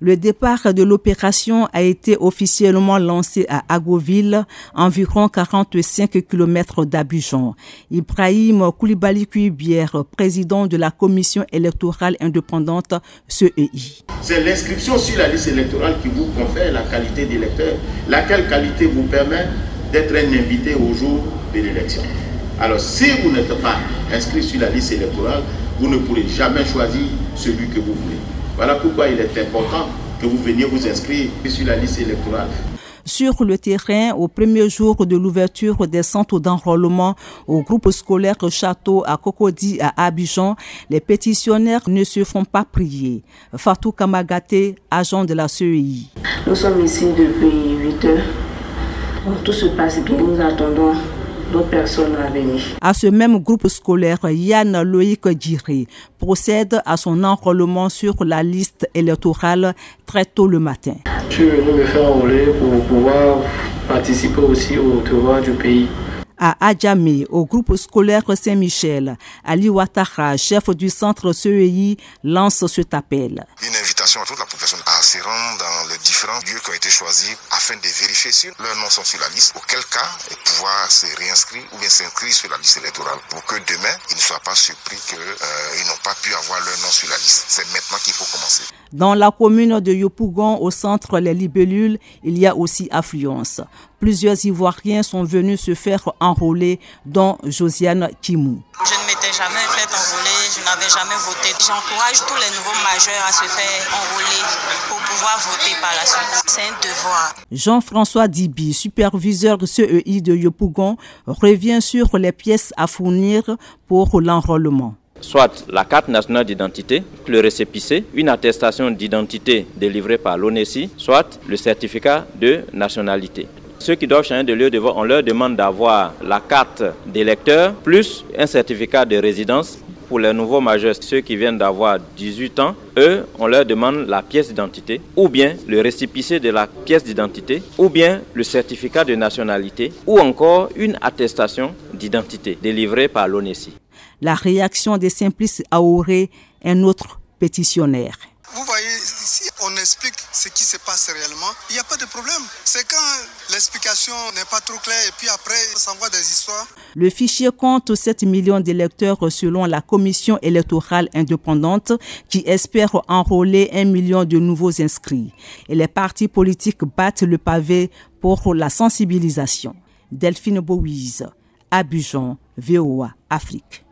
Le départ de l'opération a été officiellement lancé à Agoville, environ 45 km d'Abidjan. Ibrahim Koulibaly Kuibière, président de la commission électorale indépendante CEI. C'est l'inscription sur la liste électorale qui vous confère la qualité d'électeur, laquelle qualité vous permet d'être un invité au jour de l'élection. Alors si vous n'êtes pas inscrit sur la liste électorale, vous ne pourrez jamais choisir celui que vous voulez. Voilà pourquoi il est important que vous veniez vous inscrire sur la liste électorale. Sur le terrain, au premier jour de l'ouverture des centres d'enrôlement au groupe scolaire Château à Cocody à Abidjan, les pétitionnaires ne se font pas prier. Fatou Kamagate, agent de la CEI. Nous sommes ici depuis 8 heures. tout se passe bien. Nous attendons d'autres personnes à venir. À ce même groupe scolaire, Yann Loïc Djiré procède à son enrôlement sur la liste électorale très tôt le matin. Je venu me faire enrôler pour pouvoir participer aussi au devoir du pays à Adjamé, au groupe scolaire Saint-Michel. Ali Ouattara, chef du centre CEI, lance cet appel. Une invitation à toute la population à se rendre dans les différents lieux qui ont été choisis afin de vérifier si leurs noms sont sur la liste, auquel cas pouvoir se réinscrire ou bien s'inscrire sur la liste électorale pour que demain, ils ne soient pas surpris qu'ils euh, n'ont pas pu avoir leur nom sur la liste. C'est maintenant qu'il faut commencer. Dans la commune de Yopougon, au centre Les Libellules, il y a aussi affluence. Plusieurs Ivoiriens sont venus se faire enrôler, dont Josiane Kimou. Je jamais fait enrôler, je n'avais jamais voté. J'encourage tous les nouveaux majeurs à se faire enrôler pour pouvoir voter par la suite. C'est un devoir. Jean-François Dibi, superviseur CEI de Yopougon, revient sur les pièces à fournir pour l'enrôlement soit la carte nationale d'identité, le récépissé, une attestation d'identité délivrée par l'ONESI, soit le certificat de nationalité. Ceux qui doivent changer de lieu de vote, on leur demande d'avoir la carte d'électeur plus un certificat de résidence. Pour les nouveaux majeurs, ceux qui viennent d'avoir 18 ans, eux, on leur demande la pièce d'identité, ou bien le récipicé de la pièce d'identité, ou bien le certificat de nationalité, ou encore une attestation d'identité délivrée par l'ONESI. La réaction des simplices Aoré, un autre pétitionnaire. Vous voyez, si on explique ce qui se passe réellement, il n'y a pas de problème. C'est quand l'explication n'est pas trop claire et puis après, on s'envoie des histoires. Le fichier compte 7 millions d'électeurs selon la commission électorale indépendante qui espère enrôler un million de nouveaux inscrits. Et les partis politiques battent le pavé pour la sensibilisation. Delphine Bouise, Abidjan, VOA, Afrique.